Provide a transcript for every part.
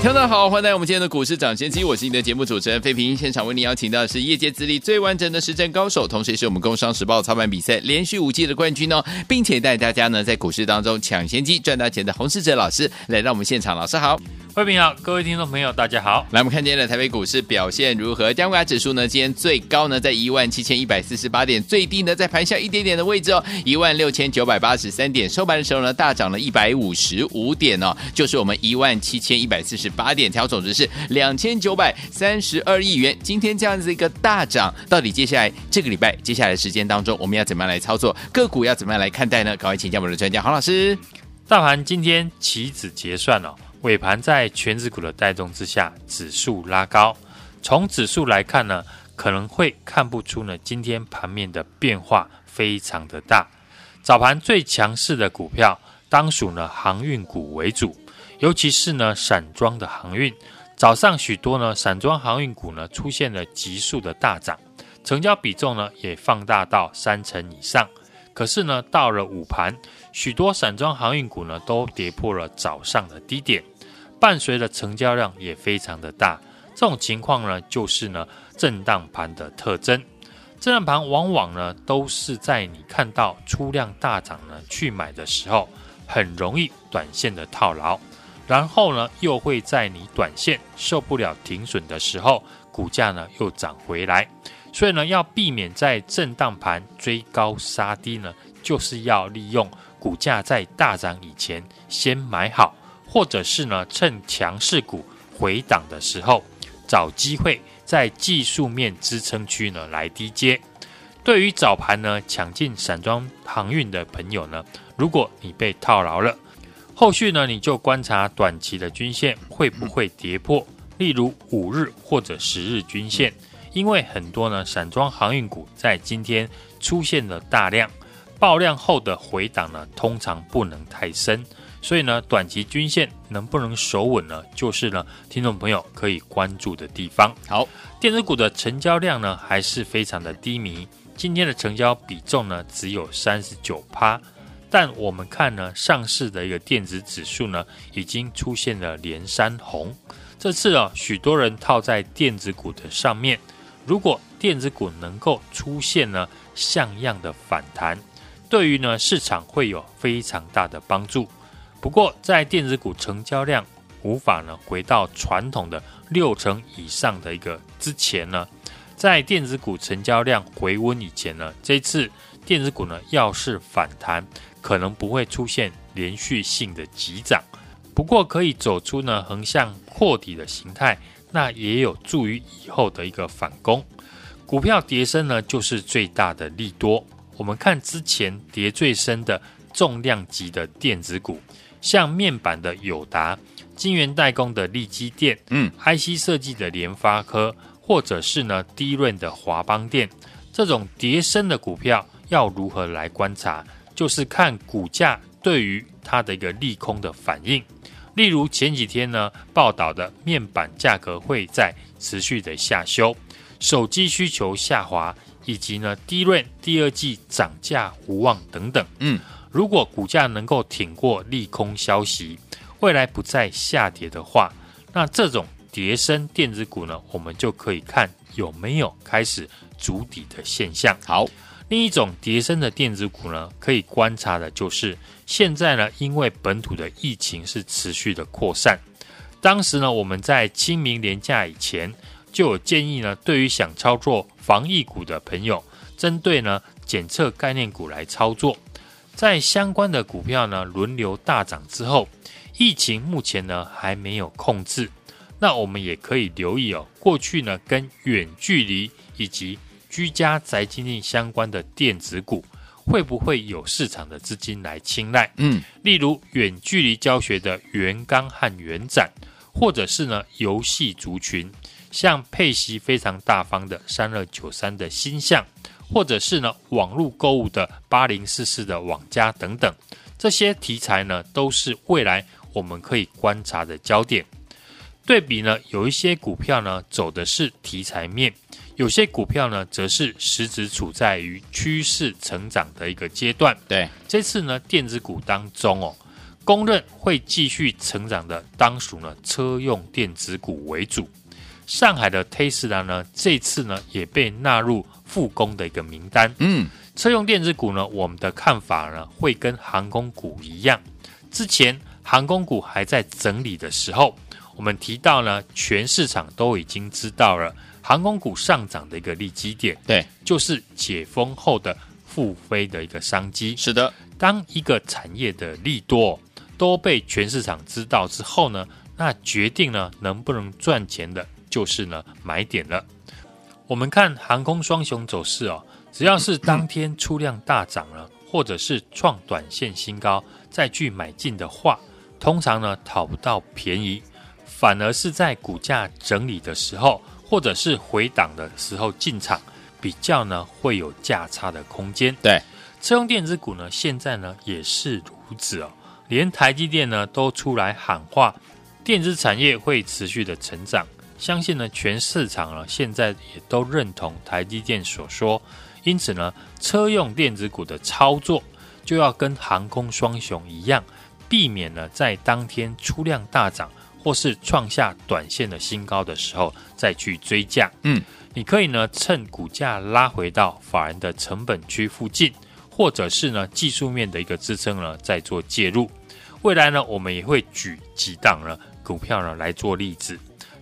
听众好，欢迎来到我们今天的股市涨先机，我是你的节目主持人费平。现场为您邀请到的是业界资历最完整的实战高手，同时也是我们工商时报操盘比赛连续五季的冠军哦，并且带大家呢在股市当中抢先机赚大钱的洪世哲老师来到我们现场，老师好。各位好，各位听众朋友，大家好。来，我们看今天的台北股市表现如何？加权指数呢？今天最高呢在一万七千一百四十八点，最低呢在盘下一点点的位置哦，一万六千九百八十三点。收盘的时候呢，大涨了一百五十五点哦，就是我们一万七千一百四十八点，调总值是两千九百三十二亿元。今天这样子一个大涨，到底接下来这个礼拜接下来的时间当中，我们要怎么样来操作？个股要怎么样来看待呢？赶快请教我们的专家黄老师。大盘今天期指结算哦。尾盘在全指股的带动之下，指数拉高。从指数来看呢，可能会看不出呢，今天盘面的变化非常的大。早盘最强势的股票，当属呢航运股为主，尤其是呢散装的航运。早上许多呢散装航运股呢出现了急速的大涨，成交比重呢也放大到三成以上。可是呢，到了午盘，许多散装航运股呢都跌破了早上的低点，伴随着成交量也非常的大。这种情况呢，就是呢震荡盘的特征。震荡盘往往呢都是在你看到出量大涨呢去买的时候，很容易短线的套牢，然后呢又会在你短线受不了停损的时候，股价呢又涨回来。所以呢，要避免在震荡盘追高杀低呢，就是要利用股价在大涨以前先买好，或者是呢，趁强势股回档的时候，找机会在技术面支撑区呢来低接。对于早盘呢抢进散装航运的朋友呢，如果你被套牢了，后续呢你就观察短期的均线会不会跌破，例如五日或者十日均线。因为很多呢，散装航运股在今天出现了大量爆量后的回档呢，通常不能太深，所以呢，短期均线能不能守稳呢，就是呢，听众朋友可以关注的地方。好，电子股的成交量呢，还是非常的低迷，今天的成交比重呢，只有三十九趴，但我们看呢，上市的一个电子指数呢，已经出现了连三红，这次啊，许多人套在电子股的上面。如果电子股能够出现呢像样的反弹，对于呢市场会有非常大的帮助。不过在电子股成交量无法呢回到传统的六成以上的一个之前呢，在电子股成交量回温以前呢，这次电子股呢要是反弹，可能不会出现连续性的急涨，不过可以走出呢横向扩底的形态。那也有助于以后的一个反攻，股票跌升呢，就是最大的利多。我们看之前跌最深的重量级的电子股，像面板的友达、晶圆代工的利基电，嗯，IC 设计的联发科，或者是呢低润的华邦电，这种跌深的股票要如何来观察？就是看股价对于它的一个利空的反应。例如前几天呢报道的面板价格会在持续的下修，手机需求下滑，以及呢低润第二季涨价无望等等。嗯，如果股价能够挺过利空消息，未来不再下跌的话，那这种跌升电子股呢，我们就可以看有没有开始筑底的现象。好。另一种跌升的电子股呢，可以观察的就是现在呢，因为本土的疫情是持续的扩散。当时呢，我们在清明年假以前就有建议呢，对于想操作防疫股的朋友，针对呢检测概念股来操作。在相关的股票呢轮流大涨之后，疫情目前呢还没有控制，那我们也可以留意哦，过去呢跟远距离以及居家宅经济相关的电子股会不会有市场的资金来青睐？嗯，例如远距离教学的元刚和元展，或者是呢游戏族群，像配息非常大方的三二九三的新象，或者是呢网络购物的八零四四的网家等等，这些题材呢都是未来我们可以观察的焦点。对比呢，有一些股票呢走的是题材面，有些股票呢则是实质处在于趋势成长的一个阶段。对，这次呢电子股当中哦，公认会继续成长的当属呢车用电子股为主。上海的特斯拉呢，这次呢也被纳入复工的一个名单。嗯，车用电子股呢，我们的看法呢会跟航空股一样，之前航空股还在整理的时候。我们提到呢，全市场都已经知道了航空股上涨的一个利基点，对，就是解封后的复飞的一个商机。是的，当一个产业的利多都被全市场知道之后呢，那决定呢能不能赚钱的，就是呢买点了。我们看航空双雄走势哦，只要是当天出量大涨了，或者是创短线新高再去买进的话，通常呢讨不到便宜。反而是在股价整理的时候，或者是回档的时候进场，比较呢会有价差的空间。对，车用电子股呢现在呢也是如此哦，连台积电呢都出来喊话，电子产业会持续的成长。相信呢全市场呢现在也都认同台积电所说，因此呢车用电子股的操作就要跟航空双雄一样，避免呢在当天出量大涨。或是创下短线的新高的时候再去追价，嗯，你可以呢趁股价拉回到法人的成本区附近，或者是呢技术面的一个支撑呢再做介入。未来呢我们也会举几档呢股票呢来做例子。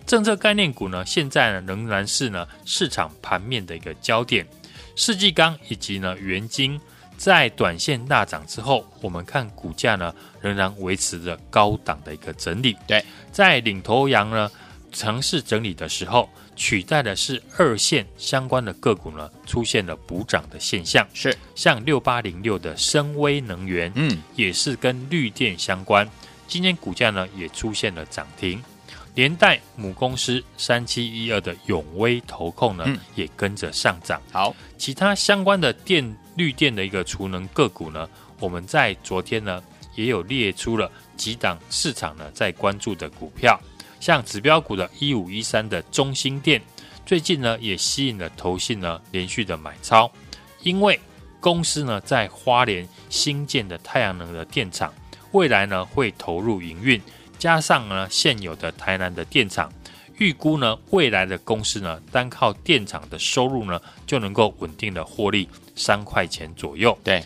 政策概念股呢现在呢仍然是呢市场盘面的一个焦点，世纪钢以及呢元晶。在短线大涨之后，我们看股价呢仍然维持着高档的一个整理。对，在领头羊呢尝试整理的时候，取代的是二线相关的个股呢出现了补涨的现象。是，像六八零六的深威能源，嗯，也是跟绿电相关。今天股价呢也出现了涨停，连带母公司三七一二的永威投控呢、嗯、也跟着上涨。好，其他相关的电。绿电的一个储能个股呢，我们在昨天呢也有列出了几档市场呢在关注的股票，像指标股的一五一三的中兴电，最近呢也吸引了投信呢连续的买超，因为公司呢在花莲新建的太阳能的电厂，未来呢会投入营运，加上呢现有的台南的电厂。预估呢，未来的公司呢，单靠电厂的收入呢，就能够稳定的获利三块钱左右。对，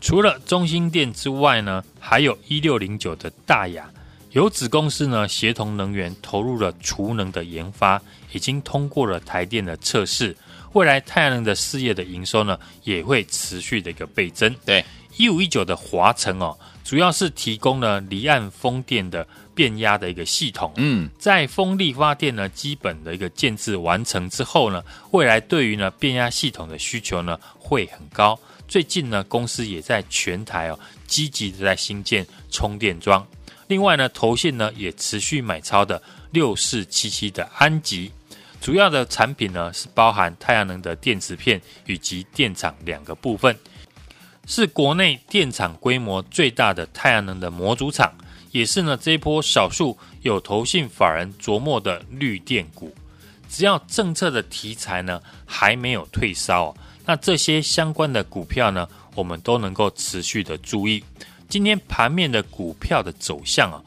除了中兴电之外呢，还有一六零九的大雅，有子公司呢，协同能源投入了储能的研发，已经通过了台电的测试，未来太阳能的事业的营收呢，也会持续的一个倍增。对，一五一九的华城哦，主要是提供了离岸风电的。变压的一个系统，嗯，在风力发电呢基本的一个建制完成之后呢，未来对于呢变压系统的需求呢会很高。最近呢，公司也在全台哦积极的在新建充电桩。另外呢，投信呢也持续买超的六四七七的安吉，主要的产品呢是包含太阳能的电池片以及电厂两个部分，是国内电厂规模最大的太阳能的模组厂。也是呢，这一波少数有投信法人琢磨的绿电股，只要政策的题材呢还没有退烧，那这些相关的股票呢，我们都能够持续的注意。今天盘面的股票的走向啊，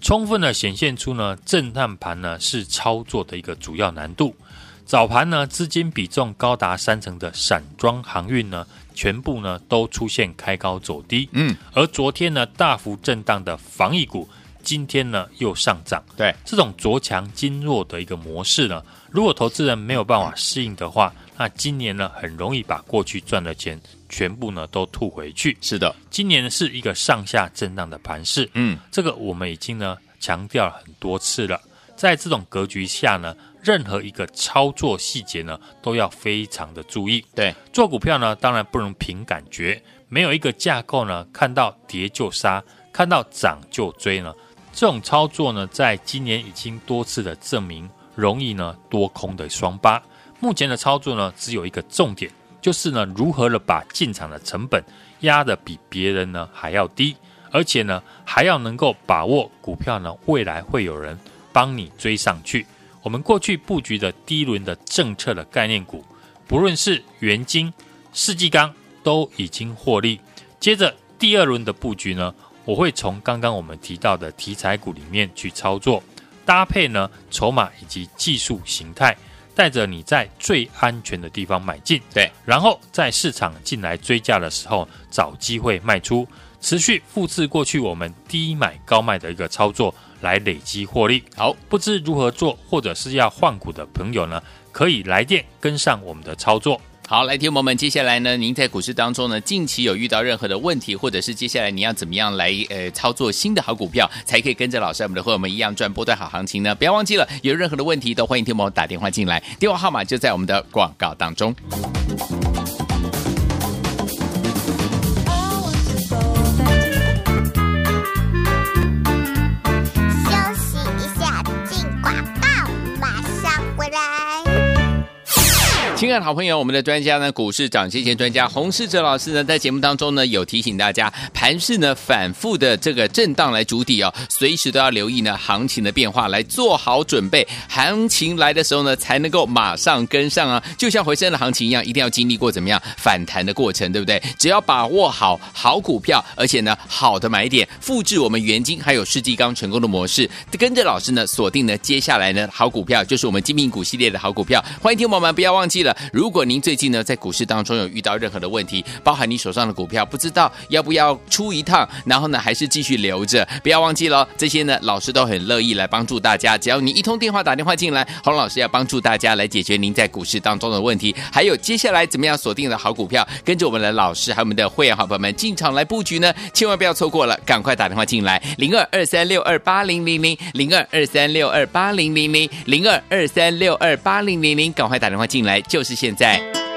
充分的显现出呢，震荡盘呢是操作的一个主要难度。早盘呢，资金比重高达三成的散装航运呢，全部呢都出现开高走低。嗯，而昨天呢大幅震荡的防疫股，今天呢又上涨。对，这种着强经弱的一个模式呢，如果投资人没有办法适应的话，那今年呢很容易把过去赚的钱全部呢都吐回去。是的，今年是一个上下震荡的盘势。嗯，这个我们已经呢强调了很多次了。在这种格局下呢，任何一个操作细节呢，都要非常的注意。对，做股票呢，当然不能凭感觉，没有一个架构呢，看到跌就杀，看到涨就追呢。这种操作呢，在今年已经多次的证明，容易呢多空的双八。目前的操作呢，只有一个重点，就是呢如何的把进场的成本压得比别人呢还要低，而且呢还要能够把握股票呢未来会有人帮你追上去。我们过去布局的第一轮的政策的概念股，不论是元晶、世纪钢都已经获利。接着第二轮的布局呢，我会从刚刚我们提到的题材股里面去操作，搭配呢筹码以及技术形态，带着你在最安全的地方买进，对，然后在市场进来追价的时候找机会卖出，持续复制过去我们低买高卖的一个操作。来累积获利。好，不知如何做，或者是要换股的朋友呢，可以来电跟上我们的操作。好，来，听友们，接下来呢，您在股市当中呢，近期有遇到任何的问题，或者是接下来你要怎么样来呃操作新的好股票，才可以跟着老师我们的朋友们一样赚波段好行情呢？不要忘记了，有任何的问题都欢迎听友们打电话进来，电话号码就在我们的广告当中。的好朋友，我们的专家呢，股市涨跌专家洪世哲老师呢，在节目当中呢，有提醒大家，盘势呢反复的这个震荡来筑底哦，随时都要留意呢行情的变化，来做好准备。行情来的时候呢，才能够马上跟上啊，就像回升的行情一样，一定要经历过怎么样反弹的过程，对不对？只要把握好好股票，而且呢好的买点，复制我们元金还有世纪刚成功的模式，跟着老师呢锁定呢接下来呢好股票，就是我们精品股系列的好股票。欢迎听友们不要忘记了。如果您最近呢在股市当中有遇到任何的问题，包含你手上的股票不知道要不要出一趟，然后呢还是继续留着，不要忘记了这些呢老师都很乐意来帮助大家。只要你一通电话打电话进来，洪老师要帮助大家来解决您在股市当中的问题。还有接下来怎么样锁定的好股票，跟着我们的老师还有我们的会员好朋友们进场来布局呢？千万不要错过了，赶快打电话进来，零二二三六二八零零零零二二三六二八零零零零二二三六二八零零零，赶快打电话进来就。是是现在。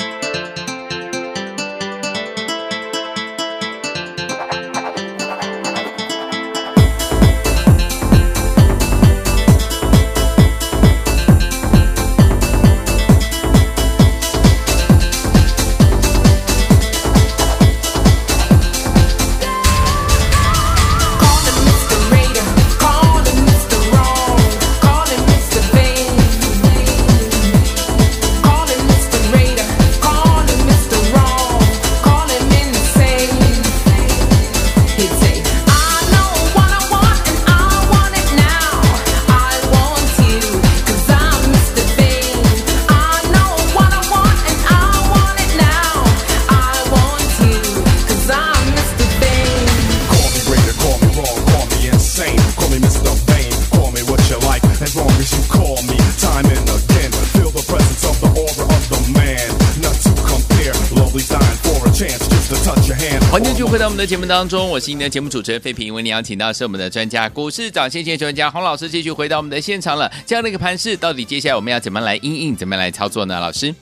的节目当中，我是您的节目主持人费平。为你邀请到是我们的专家，股市涨先见专家洪老师，继续回到我们的现场了。这样的一个盘势，到底接下来我们要怎么来因应，怎么来操作呢？老师，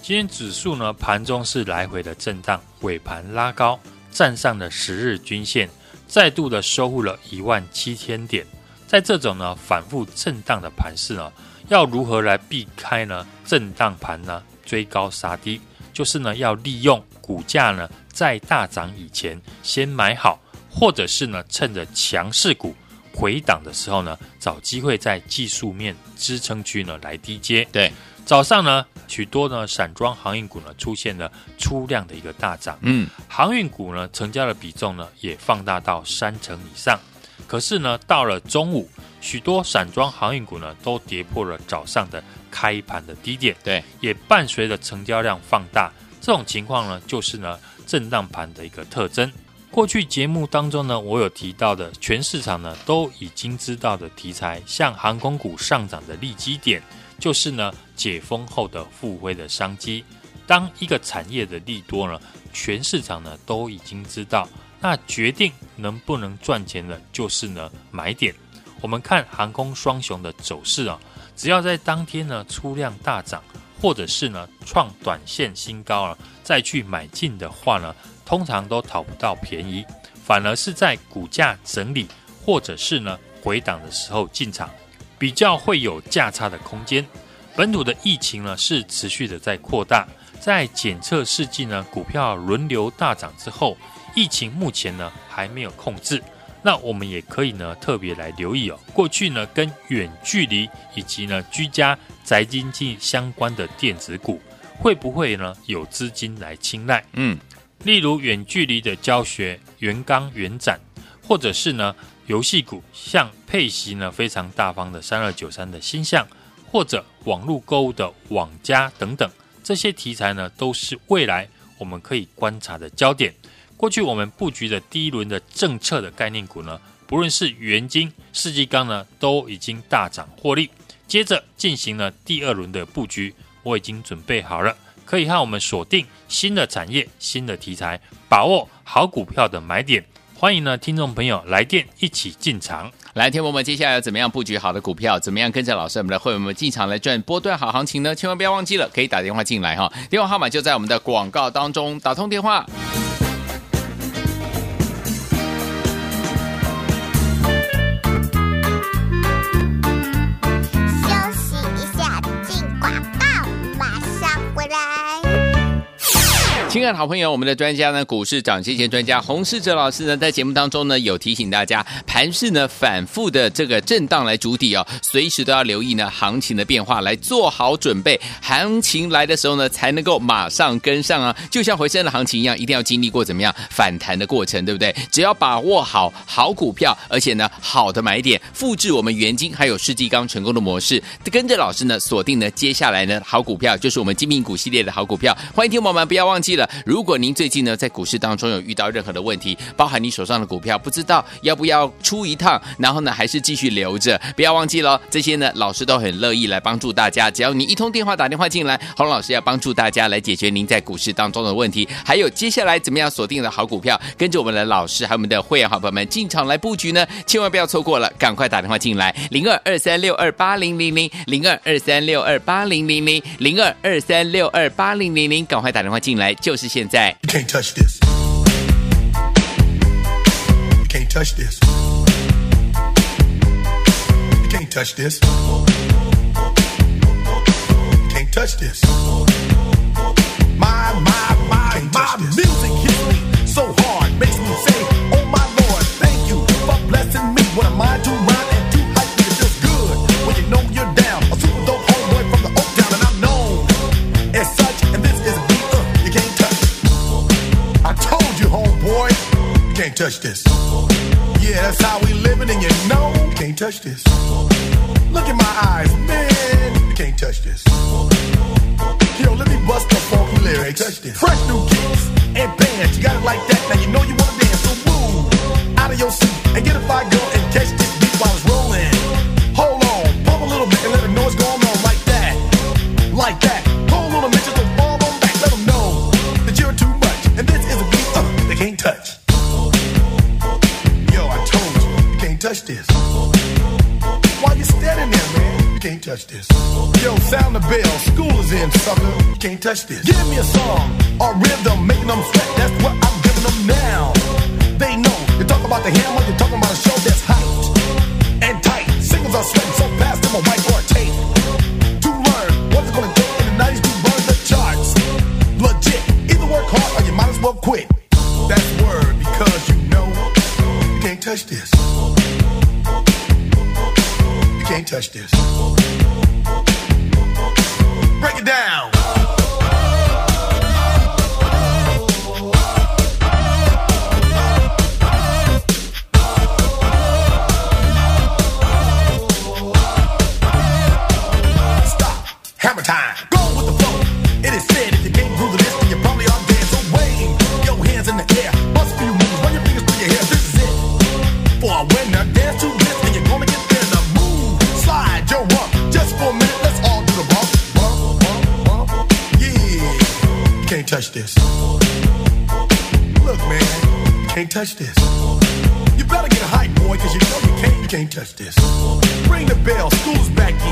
今天指数呢盘中是来回的震荡，尾盘拉高，站上了十日均线，再度的收复了一万七千点。在这种呢反复震荡的盘势呢，要如何来避开呢震荡盘呢追高杀低？就是呢要利用股价呢。在大涨以前先买好，或者是呢趁着强势股回档的时候呢，找机会在技术面支撑区呢来低接。对，早上呢许多呢散装航运股呢出现了出量的一个大涨，嗯，航运股呢成交的比重呢也放大到三成以上。可是呢到了中午，许多散装航运股呢都跌破了早上的开盘的低点，对，也伴随着成交量放大。这种情况呢就是呢。震荡盘的一个特征。过去节目当中呢，我有提到的，全市场呢都已经知道的题材，像航空股上涨的利基点，就是呢解封后的复辉的商机。当一个产业的利多呢，全市场呢都已经知道，那决定能不能赚钱的，就是呢买点。我们看航空双雄的走势啊，只要在当天呢出量大涨。或者是呢创短线新高了，再去买进的话呢，通常都讨不到便宜，反而是在股价整理或者是呢回档的时候进场，比较会有价差的空间。本土的疫情呢是持续的在扩大，在检测试剂呢股票轮流大涨之后，疫情目前呢还没有控制。那我们也可以呢特别来留意哦，过去呢跟远距离以及呢居家宅经济相关的电子股，会不会呢有资金来青睐？嗯，例如远距离的教学、元刚、元展，或者是呢游戏股，像配息呢非常大方的三二九三的鈊象，或者网络购物的网家等等，这些题材呢都是未来我们可以观察的焦点。过去我们布局的第一轮的政策的概念股呢，不论是元晶、世纪钢呢，都已经大涨获利。接着进行了第二轮的布局，我已经准备好了，可以和我们锁定新的产业、新的题材，把握好股票的买点。欢迎呢，听众朋友来电一起进场。来，听我们接下来要怎么样布局好的股票？怎么样跟着老师我们的会员们进场来赚波段好行情呢？千万不要忘记了，可以打电话进来哈，电话号码就在我们的广告当中，打通电话。亲爱的好朋友，我们的专家呢，股市涨跌线专家洪世哲老师呢，在节目当中呢，有提醒大家，盘势呢反复的这个震荡来筑底哦，随时都要留意呢行情的变化，来做好准备，行情来的时候呢，才能够马上跟上啊，就像回升的行情一样，一定要经历过怎么样反弹的过程，对不对？只要把握好好股票，而且呢好的买点，复制我们元金还有世纪刚成功的模式，跟着老师呢锁定呢接下来呢好股票，就是我们精品股系列的好股票，欢迎听友们不要忘记了。如果您最近呢在股市当中有遇到任何的问题，包含你手上的股票不知道要不要出一趟，然后呢还是继续留着，不要忘记了这些呢老师都很乐意来帮助大家。只要你一通电话打电话进来，洪老师要帮助大家来解决您在股市当中的问题。还有接下来怎么样锁定的好股票，跟着我们的老师还有我们的会员好朋友们进场来布局呢？千万不要错过了，赶快打电话进来，零二二三六二八零零零零二二三六二八零零零零二二三六二八零零零，赶快打电话进来，就 是现在。You can't touch this. You can't touch this. You can't touch this. You can't touch this. My, my, my, my music Can't touch this. Yeah, that's how we living, and you know you can't touch this. Look in my eyes, man, you can't touch this. Yo, let me bust the funky lyrics. Touch this. Fresh new kicks and bands, you got it like that. Now you know you wanna dance, so move out of your seat and get a fire girl and catch this touch this. Give me a song touch this. You better get hype, boy, cause you know you can't, you can't touch this. Ring the bell, school's back in.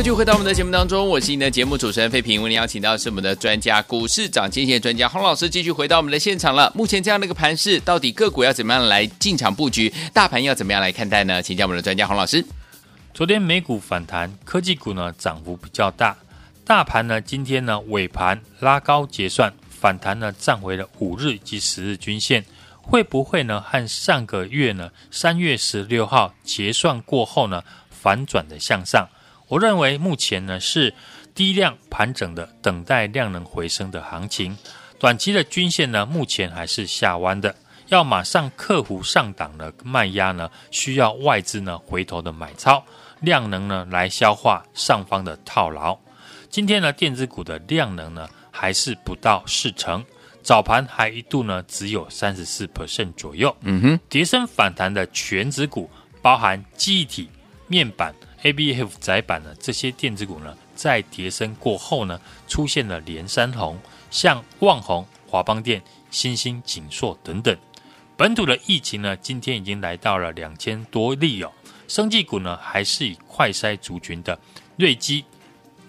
又回到我们的节目当中，我是你的节目主持人费平。为您邀请到是我们的专家，股市涨经济专家洪老师，继续回到我们的现场了。目前这样的一个盘势，到底个股要怎么样来进场布局？大盘要怎么样来看待呢？请教我们的专家洪老师。昨天美股反弹，科技股呢涨幅比较大，大盘呢今天呢尾盘拉高结算，反弹呢站回了五日及十日均线，会不会呢和上个月呢三月十六号结算过后呢反转的向上？我认为目前呢是低量盘整的，等待量能回升的行情。短期的均线呢，目前还是下弯的，要马上克服上档的卖压呢，需要外资呢回头的买超，量能呢来消化上方的套牢。今天呢，电子股的量能呢还是不到四成，早盘还一度呢只有三十四 percent 左右。嗯哼，跌升反弹的全指股，包含记忆体、面板。ABF 载板呢，这些电子股呢，在跌升过后呢，出现了连三红，像旺宏、华邦电、新兴、景硕等等。本土的疫情呢，今天已经来到了两千多例哦。生技股呢，还是以快筛族群的瑞基、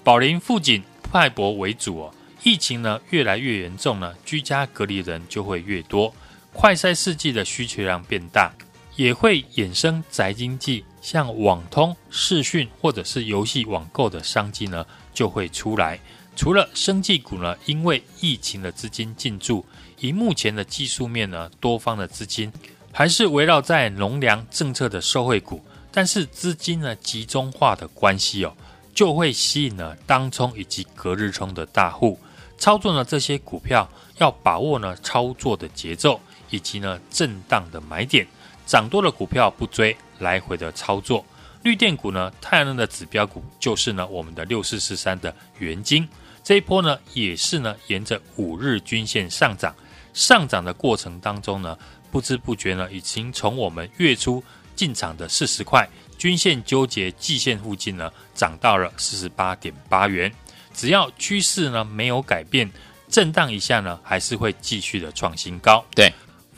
宝林、富锦、派博为主哦。疫情呢越来越严重呢，居家隔离人就会越多，快筛试剂的需求量变大。也会衍生宅经济，像网通、视讯或者是游戏网购的商机呢，就会出来。除了生技股呢，因为疫情的资金进驻，以目前的技术面呢，多方的资金还是围绕在农粮政策的受惠股，但是资金呢集中化的关系哦，就会吸引了当冲以及隔日冲的大户操作呢这些股票，要把握呢操作的节奏以及呢震荡的买点。涨多的股票不追，来回的操作。绿电股呢，太阳能的指标股就是呢我们的六四四三的元晶，这一波呢也是呢沿着五日均线上涨，上涨的过程当中呢，不知不觉呢已经从我们月初进场的四十块均线纠结季线附近呢，涨到了四十八点八元。只要趋势呢没有改变，震荡一下呢，还是会继续的创新高。对。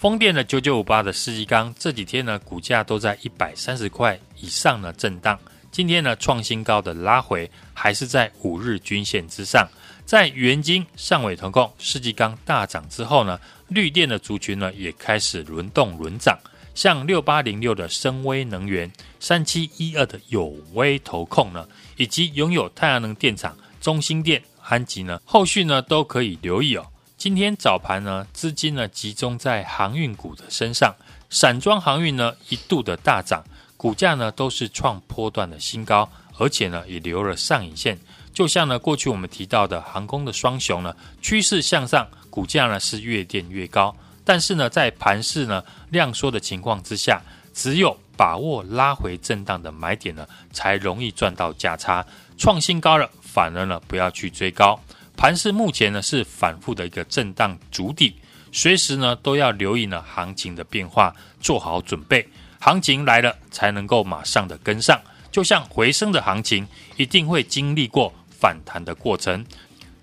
风电的九九五八的世纪钢这几天呢，股价都在一百三十块以上呢震荡。今天呢创新高的拉回，还是在五日均线之上。在元晶、上纬投控、世纪钢大涨之后呢，绿电的族群呢也开始轮动轮涨。像六八零六的升威能源、三七一二的友威投控呢，以及拥有太阳能电厂中兴电、安吉呢，后续呢都可以留意哦。今天早盘呢，资金呢集中在航运股的身上，散装航运呢一度的大涨，股价呢都是创波段的新高，而且呢也留了上影线。就像呢过去我们提到的航空的双雄呢，趋势向上，股价呢是越垫越高。但是呢在盘势呢量缩的情况之下，只有把握拉回震荡的买点呢，才容易赚到价差。创新高了，反而呢不要去追高。盘势目前呢是反复的一个震荡筑底，随时呢都要留意呢行情的变化，做好准备。行情来了才能够马上的跟上，就像回升的行情，一定会经历过反弹的过程。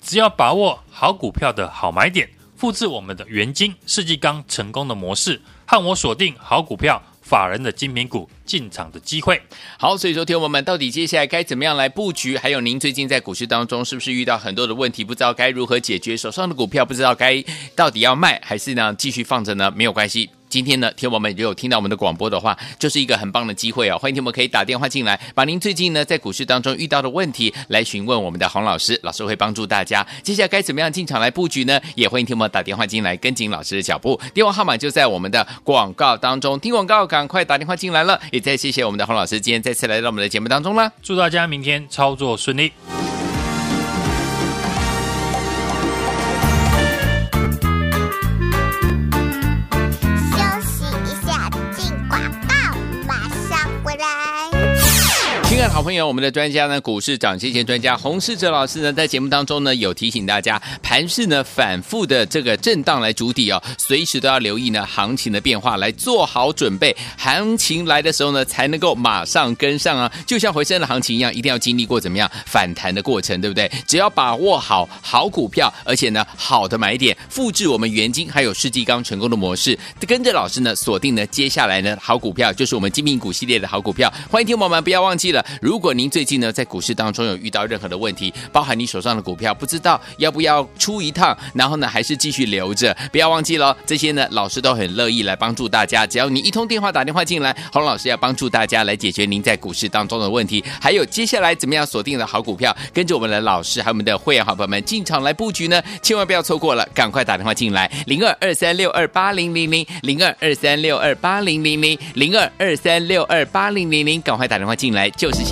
只要把握好股票的好买点，复制我们的元金、世纪刚成功的模式，和我锁定好股票，法人的精品股进场的机会。好，所以说，听我们到底接下来该怎么样来布局？还有，您最近在股市当中是不是遇到很多的问题，不知道该如何解决？手上的股票不知道该到底要卖还是呢继续放着呢？没有关系。今天呢，听我们如果有听到我们的广播的话，就是一个很棒的机会哦。欢迎听我们可以打电话进来，把您最近呢在股市当中遇到的问题来询问我们的洪老师，老师会帮助大家。接下来该怎么样进场来布局呢？也欢迎听我们打电话进来，跟紧老师的脚步。电话号码就在我们的广告当中。听广告，赶快打电话进来了。也再谢谢我们的洪老师，今天再次来到我们的节目当中了。祝大家明天操作顺利。好朋友，我们的专家呢，股市涨跌线专家洪世哲老师呢，在节目当中呢，有提醒大家，盘势呢反复的这个震荡来筑底哦，随时都要留意呢行情的变化，来做好准备。行情来的时候呢，才能够马上跟上啊，就像回升的行情一样，一定要经历过怎么样反弹的过程，对不对？只要把握好好股票，而且呢好的买点，复制我们元金还有世纪刚成功的模式，跟着老师呢锁定呢接下来呢好股票，就是我们精品股系列的好股票。欢迎听友们不要忘记了。如果您最近呢在股市当中有遇到任何的问题，包含你手上的股票不知道要不要出一趟，然后呢还是继续留着，不要忘记了这些呢老师都很乐意来帮助大家。只要你一通电话打电话进来，洪老师要帮助大家来解决您在股市当中的问题。还有接下来怎么样锁定的好股票，跟着我们的老师还有我们的会员好朋友们进场来布局呢？千万不要错过了，赶快打电话进来，零二二三六二八零零零零二二三六二八零零零零二二三六二八零零零，赶快打电话进来，就是。